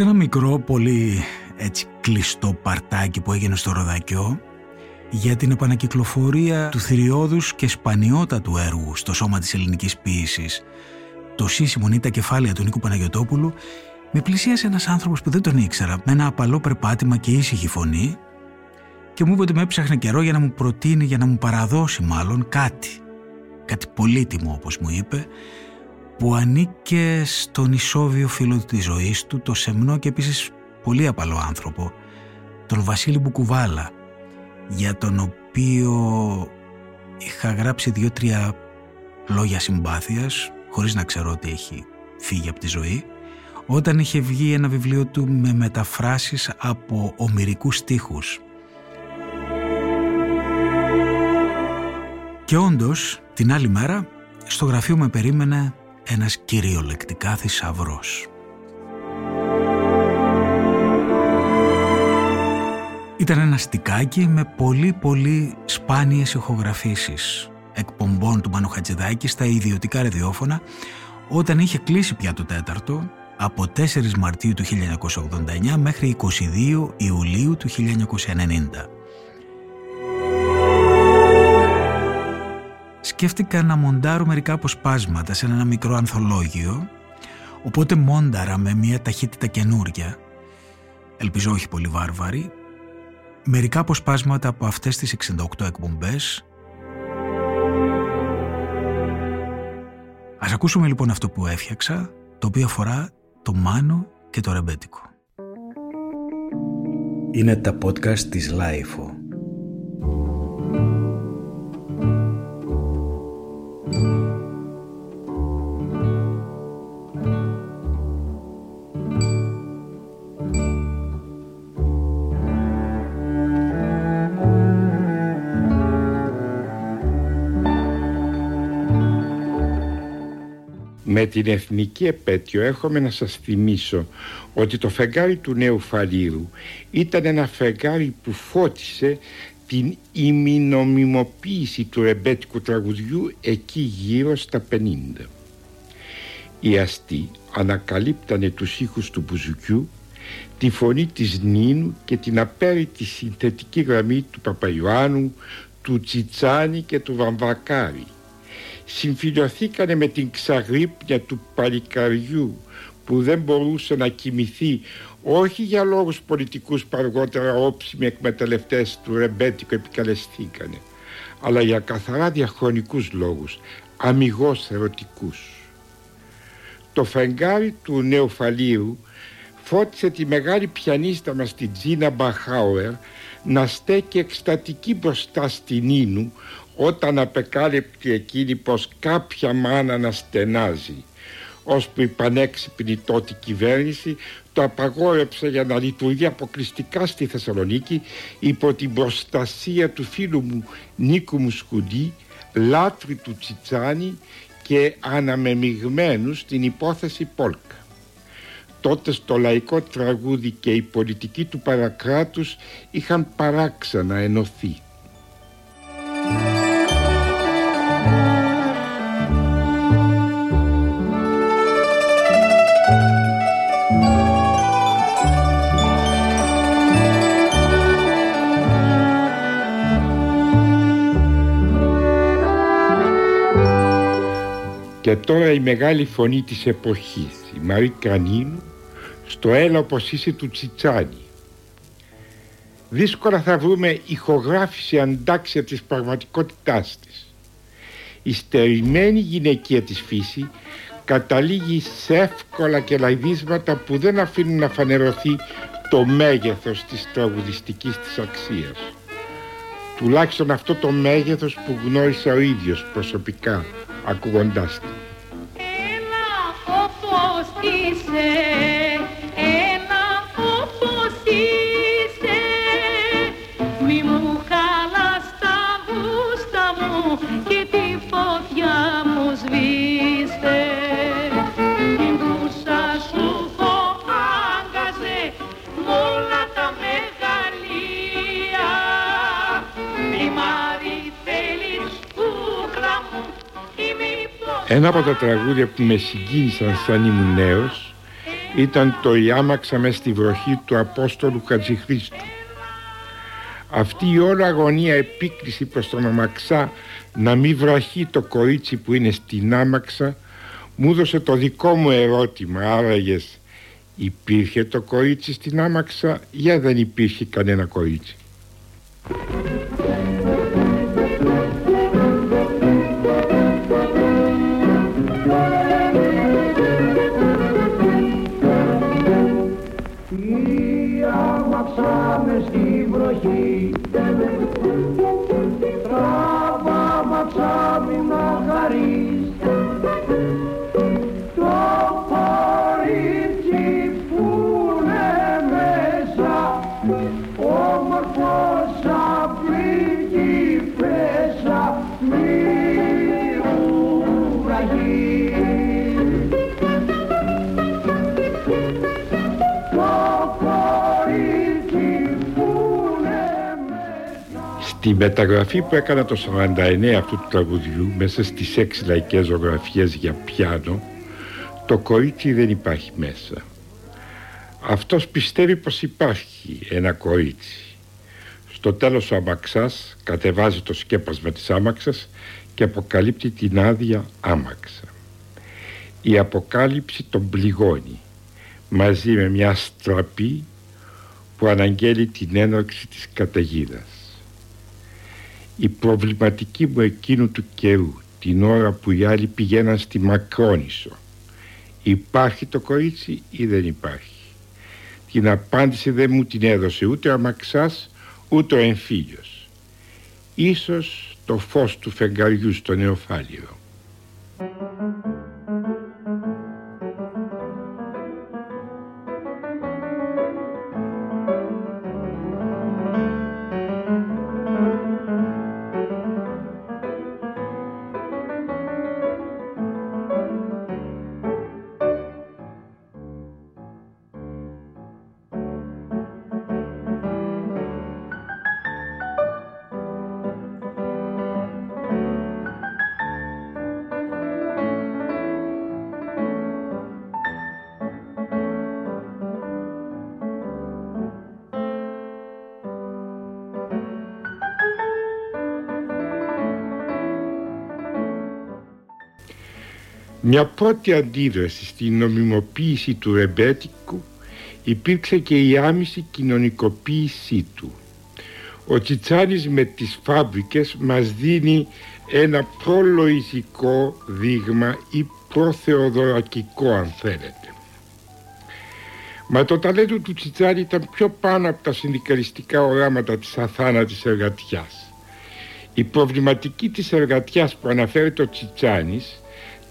Σε ένα μικρό, πολύ έτσι κλειστό παρτάκι που έγινε στο Ροδακιό για την επανακυκλοφορία του θηριώδους και σπανιότατου έργου στο σώμα της ελληνικής ποίησης το σύσιμο ή τα κεφάλαια του Νίκου Παναγιωτόπουλου με πλησίασε ένας άνθρωπος που δεν τον ήξερα με ένα απαλό περπάτημα και ήσυχη φωνή και μου είπε ότι με έψαχνε καιρό για να μου προτείνει, για να μου παραδώσει μάλλον κάτι. Κάτι πολύτιμο όπως μου είπε που ανήκε στον ισόβιο φίλο της ζωής του, το σεμνό και επίσης πολύ απαλό άνθρωπο, τον Βασίλη Μπουκουβάλα, για τον οποίο είχα γράψει δύο-τρία λόγια συμπάθειας, χωρίς να ξέρω ότι έχει φύγει από τη ζωή, όταν είχε βγει ένα βιβλίο του με μεταφράσεις από ομυρικούς στίχους. Και όντως, την άλλη μέρα, στο γραφείο με περίμενε ένας κυριολεκτικά θησαυρός. Ήταν ένα στικάκι με πολύ πολύ σπάνιες ηχογραφήσεις εκπομπών του Μάνου Χατζηδάκη στα ιδιωτικά ραδιόφωνα όταν είχε κλείσει πια το τέταρτο από 4 Μαρτίου του 1989 μέχρι 22 Ιουλίου του 1990. Σκέφτηκα να μοντάρω μερικά αποσπάσματα σε ένα μικρό ανθολόγιο, οπότε μόνταρα με μια ταχύτητα καινούρια, ελπίζω όχι πολύ βάρβαρη, μερικά αποσπάσματα από αυτές τις 68 εκπομπές. Ας ακούσουμε λοιπόν αυτό που έφτιαξα, το οποίο αφορά το Μάνο και το Ρεμπέτικο. Είναι τα podcast της LiFO. Με την εθνική επέτειο έχουμε να σας θυμίσω ότι το φεγγάρι του νέου Φαλήρου ήταν ένα φεγγάρι που φώτισε την ημινομιμοποίηση του ρεμπέτικου τραγουδιού εκεί γύρω στα 50. Οι αστεί ανακαλύπτανε τους ήχους του Μπουζουκιού, τη φωνή της Νίνου και την απέρητη συνθετική γραμμή του Παπαϊωάννου, του Τσιτσάνη και του Βαμβακάρη συμφιλωθήκανε με την ξαγρύπνια του παλικαριού που δεν μπορούσε να κοιμηθεί όχι για λόγους πολιτικούς που αργότερα όψιμοι εκμεταλλευτές του ρεμπέτικου επικαλεστήκανε αλλά για καθαρά διαχρονικούς λόγους αμυγός ερωτικούς. Το φεγγάρι του Νεοφαλίου φώτισε τη μεγάλη πιανίστα μας την Τζίνα Μπαχάουερ να στέκει εκστατική μπροστά στην Ίνου όταν απεκάλυπτε εκείνη πως κάποια μάνα να στενάζει ώσπου η πανέξυπνη τότε κυβέρνηση το απαγόρεψε για να λειτουργεί αποκλειστικά στη Θεσσαλονίκη υπό την προστασία του φίλου μου Νίκου Μουσκουντή λάτρη του Τσιτσάνη και αναμεμειγμένου στην υπόθεση Πόλκα. Τότε στο λαϊκό τραγούδι και η πολιτική του παρακράτους είχαν παράξανα ενωθεί. Και τώρα η μεγάλη φωνή της εποχής, η Μαρή Κανίνου, στο έλα όπως είσαι του Τσιτσάνη. Δύσκολα θα βρούμε ηχογράφηση αντάξια της πραγματικότητάς της. Η στερημένη γυναικεία της φύση καταλήγει σε εύκολα και λαϊδίσματα που δεν αφήνουν να φανερωθεί το μέγεθος της τραγουδιστικής της αξίας. Τουλάχιστον αυτό το μέγεθος που γνώρισα ο ίδιος προσωπικά ακούγοντάς τη. Ένα από τα τραγούδια που με συγκίνησαν σαν ήμουν νέος ήταν το «Ιάμαξα μες στη βροχή» του Απόστολου Χατζηχρήστου. Αυτή η όλη αγωνία επίκριση προς τον αμαξά να μην βραχεί το κορίτσι που είναι στην άμαξα μου έδωσε το δικό μου ερώτημα άραγες υπήρχε το κορίτσι στην άμαξα ή δεν υπήρχε κανένα κορίτσι. Τη μεταγραφή που έκανα το 49 αυτού του τραγουδιού μέσα στις έξι λαϊκές ζωγραφίες για πιάνο το κορίτσι δεν υπάρχει μέσα. Αυτός πιστεύει πως υπάρχει ένα κορίτσι. Στο τέλος ο αμαξάς κατεβάζει το σκέπασμα της άμαξας και αποκαλύπτει την άδεια άμαξα. Η αποκάλυψη τον πληγώνει μαζί με μια στραπή που αναγγέλει την έναρξη της καταιγίδας η προβληματική μου εκείνου του καιρού την ώρα που οι άλλοι πηγαίναν στη Μακρόνισο. Υπάρχει το κορίτσι ή δεν υπάρχει; Την απάντηση δεν μου την έδωσε ούτε ο αμαξάς ούτε ο εμφύλιος. Ίσως το φως του φεγγαριού στο νεοφάλιρο Μια πρώτη αντίδραση στην νομιμοποίηση του ρεμπέτικου υπήρξε και η άμεση κοινωνικοποίησή του. Ο Τσιτσάνης με τις φάμπρικες μας δίνει ένα προλογικό δείγμα ή προθεοδωρακικό αν θέλετε. Μα το ταλέντο του Τσιτσάνη ήταν πιο πάνω από τα συνδικαλιστικά οράματα της αθάνατης εργατιάς. Η προβληματική της εργατιάς που αναφέρει το Τσιτσάνης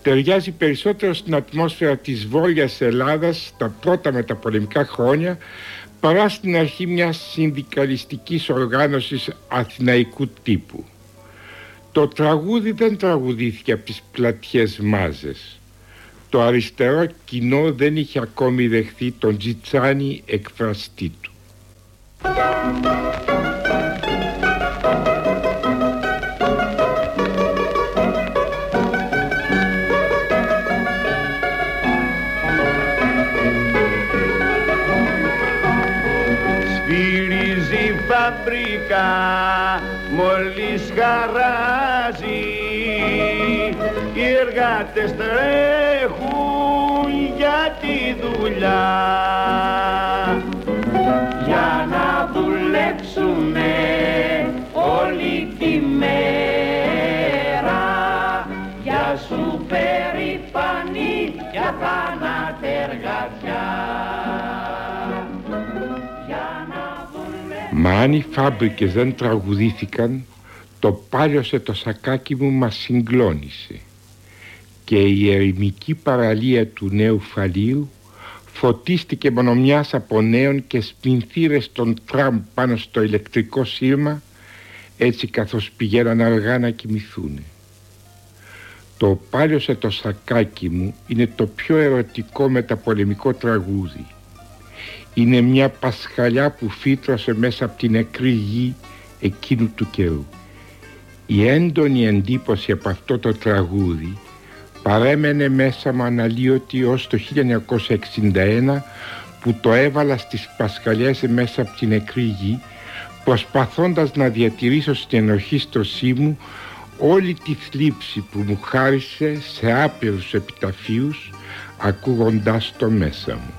ταιριάζει περισσότερο στην ατμόσφαιρα της Βόρειας Ελλάδας τα πρώτα μεταπολεμικά χρόνια παρά στην αρχή μιας συνδικαλιστικής οργάνωσης αθηναϊκού τύπου. Το τραγούδι δεν τραγουδήθηκε από τις πλατιές μάζες. Το αριστερό κοινό δεν είχε ακόμη δεχθεί τον Τζιτσάνι εκφραστή του. Εργάτες τρέχουν για τη δουλειά. Για να δουλέψουνε όλη τη μέρα. Για σου περηφανή για θανάτεργατιά Μα αν οι φάμπρικες δεν τραγουδήθηκαν το πάλιωσε το σακάκι μου μας συγκλώνησε και η ερημική παραλία του νέου φαλίου φωτίστηκε μόνο μιας από νέων και σπινθήρες των τραμ πάνω στο ηλεκτρικό σύρμα έτσι καθώς πηγαίναν αργά να κοιμηθούν. Το πάλιωσε το σακάκι μου είναι το πιο ερωτικό μεταπολεμικό τραγούδι είναι μια πασχαλιά που φύτρωσε μέσα από την νεκρή γη εκείνου του καιρού. Η έντονη εντύπωση από αυτό το τραγούδι παρέμενε μέσα μου αναλύωτη ως το 1961 που το έβαλα στις πασχαλιές μέσα από την νεκρή γη προσπαθώντας να διατηρήσω στην ενορχίστρωσή μου όλη τη θλίψη που μου χάρισε σε άπειρους επιταφίους ακούγοντάς το μέσα μου.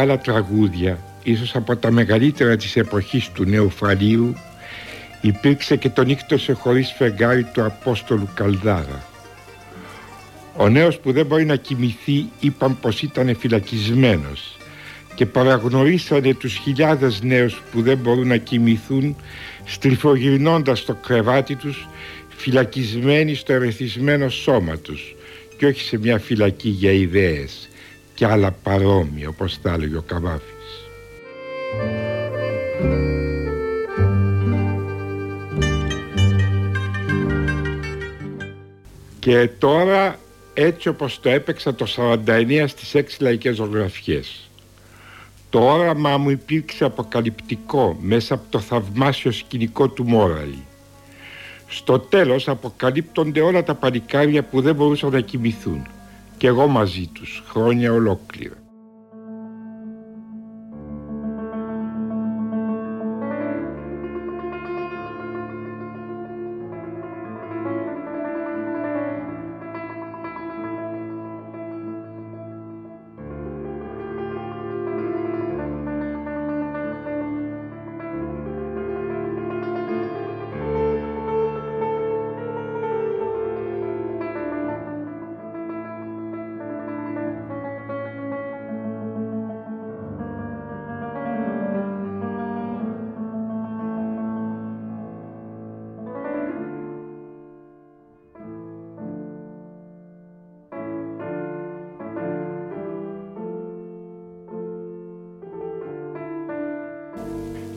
Μεγάλα τραγούδια, ίσως από τα μεγαλύτερα της εποχής του νέου Φαλίου, υπήρξε και το νύχτωσε χωρίς φεγγάρι του Απόστολου Καλδάρα. Ο νέος που δεν μπορεί να κοιμηθεί είπαν πως ήταν φυλακισμένος και παραγνωρίσανε τους χιλιάδες νέους που δεν μπορούν να κοιμηθούν στριφογυρνώντας το κρεβάτι τους φυλακισμένοι στο ερεθισμένο σώμα τους και όχι σε μια φυλακή για ιδέες και άλλα παρόμοια όπως τα έλεγε ο Καβάφης. Και τώρα έτσι όπως το έπαιξα το 49 στις 6 λαϊκές ζωγραφιές. Το όραμά μου υπήρξε αποκαλυπτικό μέσα από το θαυμάσιο σκηνικό του Μόραλη. Στο τέλος αποκαλύπτονται όλα τα παλικάρια που δεν μπορούσαν να κοιμηθούν και εγώ μαζί τους χρόνια ολόκληρα.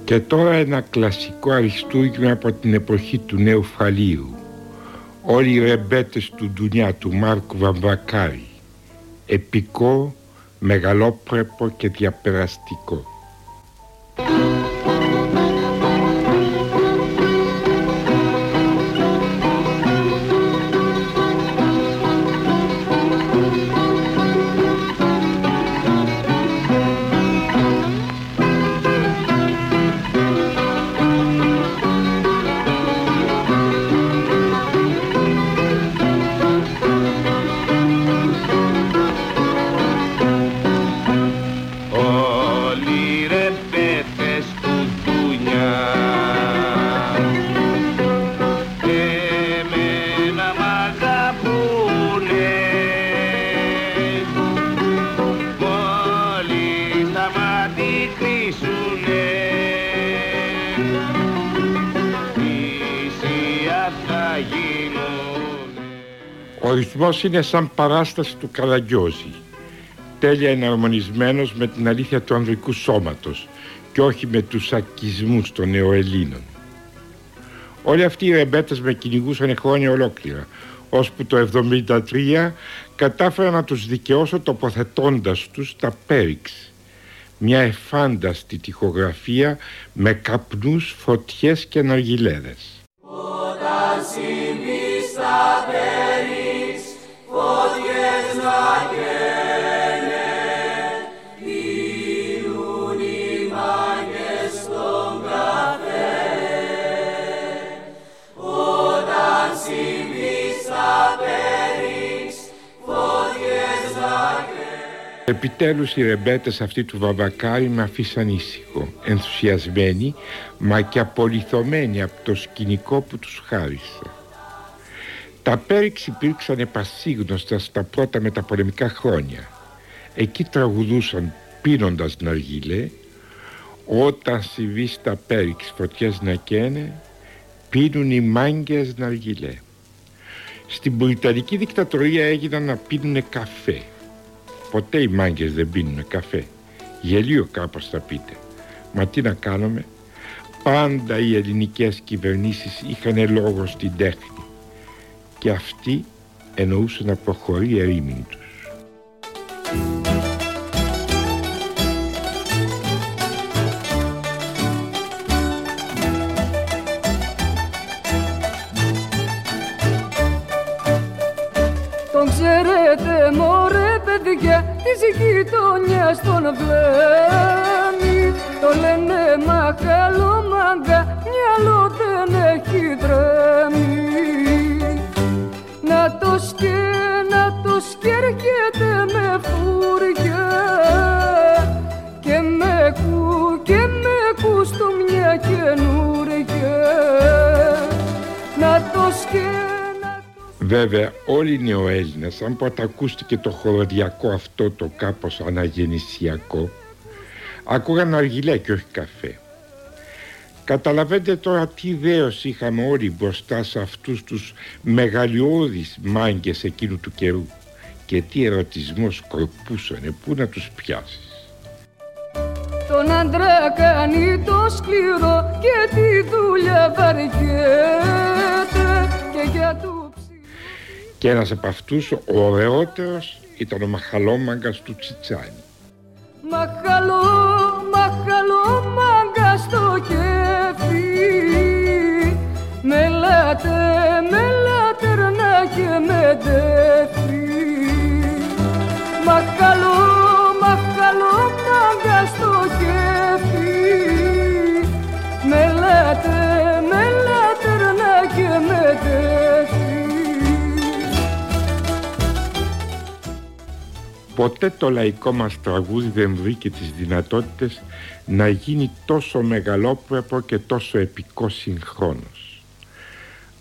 Και τώρα ένα κλασικό αριστούργημα από την εποχή του νέου Φαλίου. Όλοι οι ρεμπέτες του Ντουνιά του Μάρκου Βαμβακάρη. Επικό, μεγαλόπρεπο και διαπεραστικό. Ο ρυθμός είναι σαν παράσταση του Καραγκιόζη τέλεια εναρμονισμένος με την αλήθεια του ανδρικού σώματος και όχι με τους ακισμούς των νεοελλήνων. Όλοι αυτοί οι ρεμπέτες με κυνηγούσαν χρόνια ολόκληρα, ώσπου το 1973 κατάφερα να τους δικαιώσω τοποθετώντας τους τα Πέριξ, μια εφάνταστη τυχογραφία με καπνούς, φωτιές και ναργιλέδες. Όταν Επιτέλους οι ρεμπέτες αυτοί του Βαβακάρη με αφήσαν ήσυχο, ενθουσιασμένοι μα και απολυθωμένοι από το σκηνικό που τους χάρισε. Τα Πέριξ υπήρξαν επασύγνωστα στα πρώτα μεταπολεμικά χρόνια. Εκεί τραγουδούσαν πίνοντας ναργιλέ όταν συμβεί στα Πέριξ φωτιές να καίνε πίνουν οι μάγκες ναργιλέ. Στην Πουριτανική δικτατορία έγιναν να πίνουν καφέ Ποτέ οι μάγκες δεν πίνουν καφέ. Γελίο κάπως θα πείτε. Μα τι να κάνουμε; Πάντα οι ελληνικές κυβερνήσεις είχαν λόγο στην τέχνη. Και αυτοί εννοούσαν να προχωρεί η ερήμην τους. Βέβαια όλοι οι νεοέλληνες αν ποτέ ακούστηκε το χωροδιακό αυτό το κάπως αναγεννησιακό ακούγαν αργυλέ και όχι καφέ. Καταλαβαίνετε τώρα τι δέος είχαμε όλοι μπροστά σε αυτούς τους μεγαλειώδεις μάγκες εκείνου του καιρού και τι ερωτισμός σκορπούσανε, πού να τους πιάσεις. Τον άντρα κάνει το σκληρό και τη δουλειά βαριέται και για του και ένας από αυτούς ο ωραιότερος ήταν ο Μαχαλόμαγκας του Τσιτσάνι. Μαχαλό, μαχαλό Ποτέ το λαϊκό μας τραγούδι δεν βρήκε τις δυνατότητες να γίνει τόσο μεγαλόπρεπο και τόσο επικό συγχρόνος.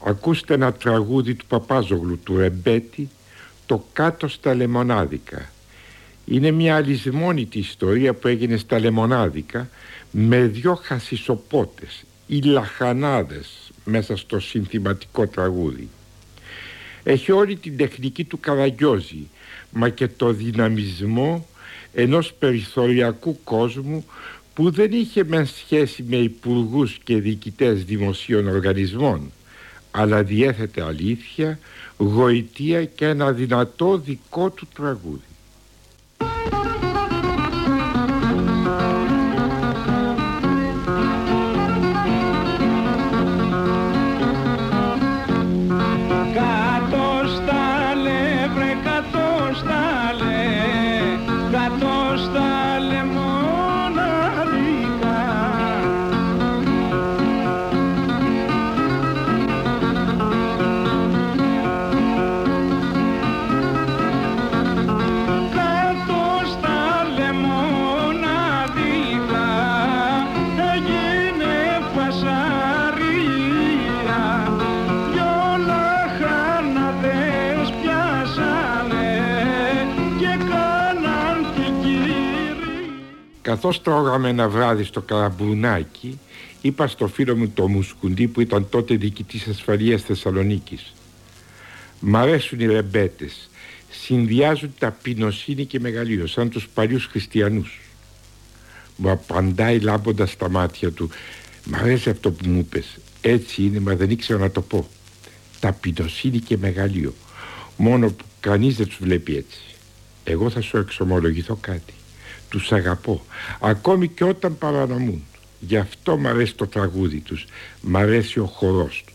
Ακούστε ένα τραγούδι του Παπάζογλου του Ρεμπέτη «Το κάτω στα λεμονάδικα». Είναι μια αλυσμόνητη ιστορία που έγινε στα λεμονάδικα με δυο χασισοπότες ή λαχανάδες μέσα στο συνθηματικό τραγούδι. Έχει όλη την τεχνική του Καραγκιόζη μα και το δυναμισμό ενός περιθωριακού κόσμου που δεν είχε με σχέση με υπουργούς και διοικητές δημοσίων οργανισμών αλλά διέθετε αλήθεια, γοητεία και ένα δυνατό δικό του τραγούδι. Καθώς τρώγαμε ένα βράδυ στο Καραμπουνάκι είπα στο φίλο μου το Μουσκουντή που ήταν τότε διοικητής ασφαλείας Θεσσαλονίκης Μ' αρέσουν οι ρεμπέτες. Συνδυάζουν ταπεινοσύνη και μεγαλείο σαν τους παλιούς χριστιανούς Μου απαντάει λάμποντας τα μάτια του Μ' αρέσει αυτό που μου είπες. Έτσι είναι μα δεν ήξερα να το πω. Ταπεινοσύνη και μεγαλείο. Μόνο που κανείς δεν τους βλέπει έτσι. Εγώ θα σου εξομολογηθώ κάτι τους αγαπώ ακόμη και όταν παρανομούν γι' αυτό μ' αρέσει το τραγούδι τους μ' αρέσει ο χορός τους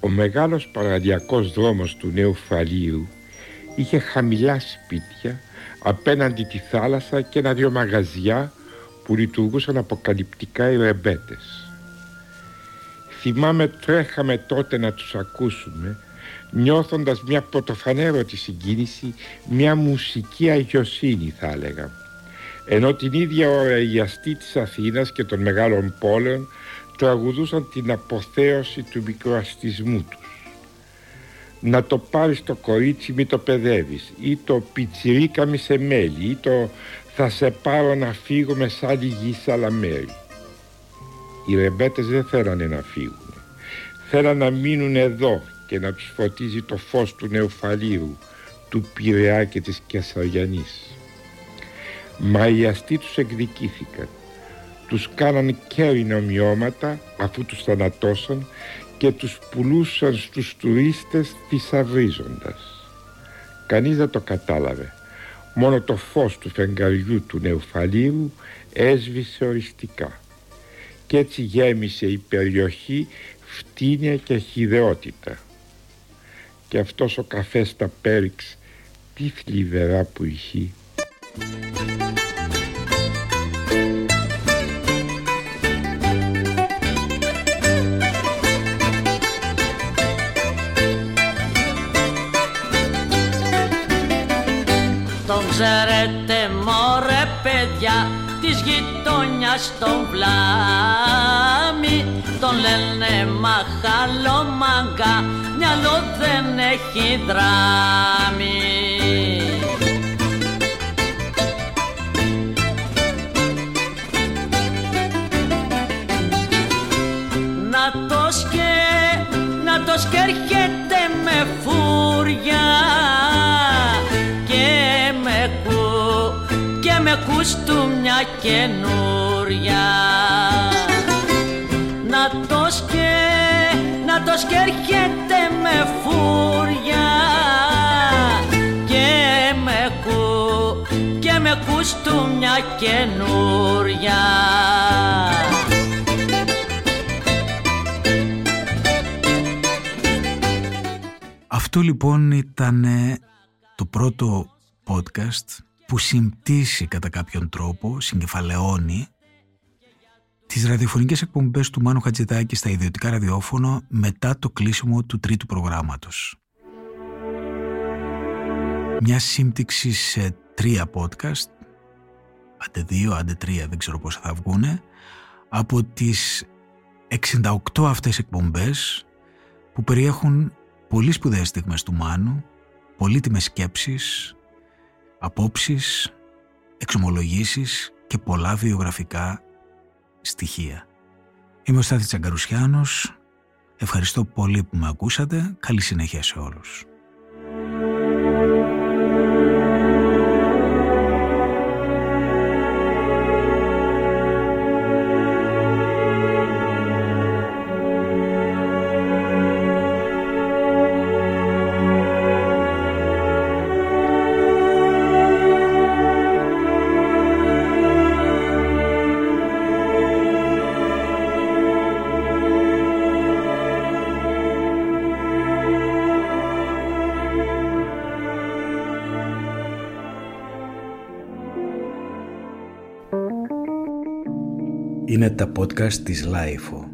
Ο μεγάλος παραδιακός δρόμος του Νέου Φαλίου είχε χαμηλά σπίτια απέναντι τη θάλασσα και ένα-δυο μαγαζιά που λειτουργούσαν αποκαλυπτικά οι ρεμπέτες. Θυμάμαι τρέχαμε τότε να τους ακούσουμε νιώθοντας μια πρωτοφανέρωτη συγκίνηση, μια μουσική αγιοσύνη θα έλεγα. Ενώ την ίδια ώρα οι αστεί της Αθήνας και των μεγάλων πόλεων τραγουδούσαν την αποθέωση του μικροαστισμού τους. Να το πάρεις το κορίτσι μη το παιδεύεις ή το πιτσιρίκα μη σε μέλι ή το θα σε πάρω να φύγω σ' άλλη γη σ' άλλα μέρη. Οι ρεμπέτες δεν θέλανε να φύγουν. Θέλαν να μείνουν εδώ και να τους φωτίζει το φως του νεοφαλίου, του Πειραιά και της Κεσαριανής. Μα οι αστεί τους εκδικήθηκαν. Τους κάναν κέρινα ομοιώματα αφού τους θανατώσαν και τους πουλούσαν στους τουρίστες θησαυρίζοντας. Κανείς δεν το κατάλαβε. Μόνο το φως του φεγγαριού του νεοφαλίου έσβησε οριστικά. Και έτσι γέμισε η περιοχή φτύνια και χειδεότητα. Και αυτός ο καφές στα Πέριξ τι θλιβερά που ηχεί. Γειτονιάς τον πλάμι Τον λένε μαχαλομάγκα, μυαλό δεν έχει δράμι. Να το σκε, να το σκέρχεται και με κουστούμια καινούρια. Να το σκε, να το σκέρχεται με φούρια. Και με κου, και με κουστούμια καινούρια. Αυτό λοιπόν ήταν το πρώτο podcast που συμπτήσει κατά κάποιον τρόπο, συγκεφαλαιώνει τις ραδιοφωνικές εκπομπές του Μάνου Χατζηδάκη στα ιδιωτικά ραδιόφωνο μετά το κλείσιμο του τρίτου προγράμματος. Μια σύμπτυξη σε τρία podcast, άντε δύο, άντε τρία, δεν ξέρω πόσα θα βγούνε, από τις 68 αυτές εκπομπές που περιέχουν πολύ σπουδαίες στιγμές του Μάνου, πολύτιμες σκέψεις, απόψεις, εξομολογήσεις και πολλά βιογραφικά στοιχεία. Είμαι ο Στάθης Τσαγκαρουσιάνος. Ευχαριστώ πολύ που με ακούσατε. Καλή συνέχεια σε όλους. Podcast της Λάιφο.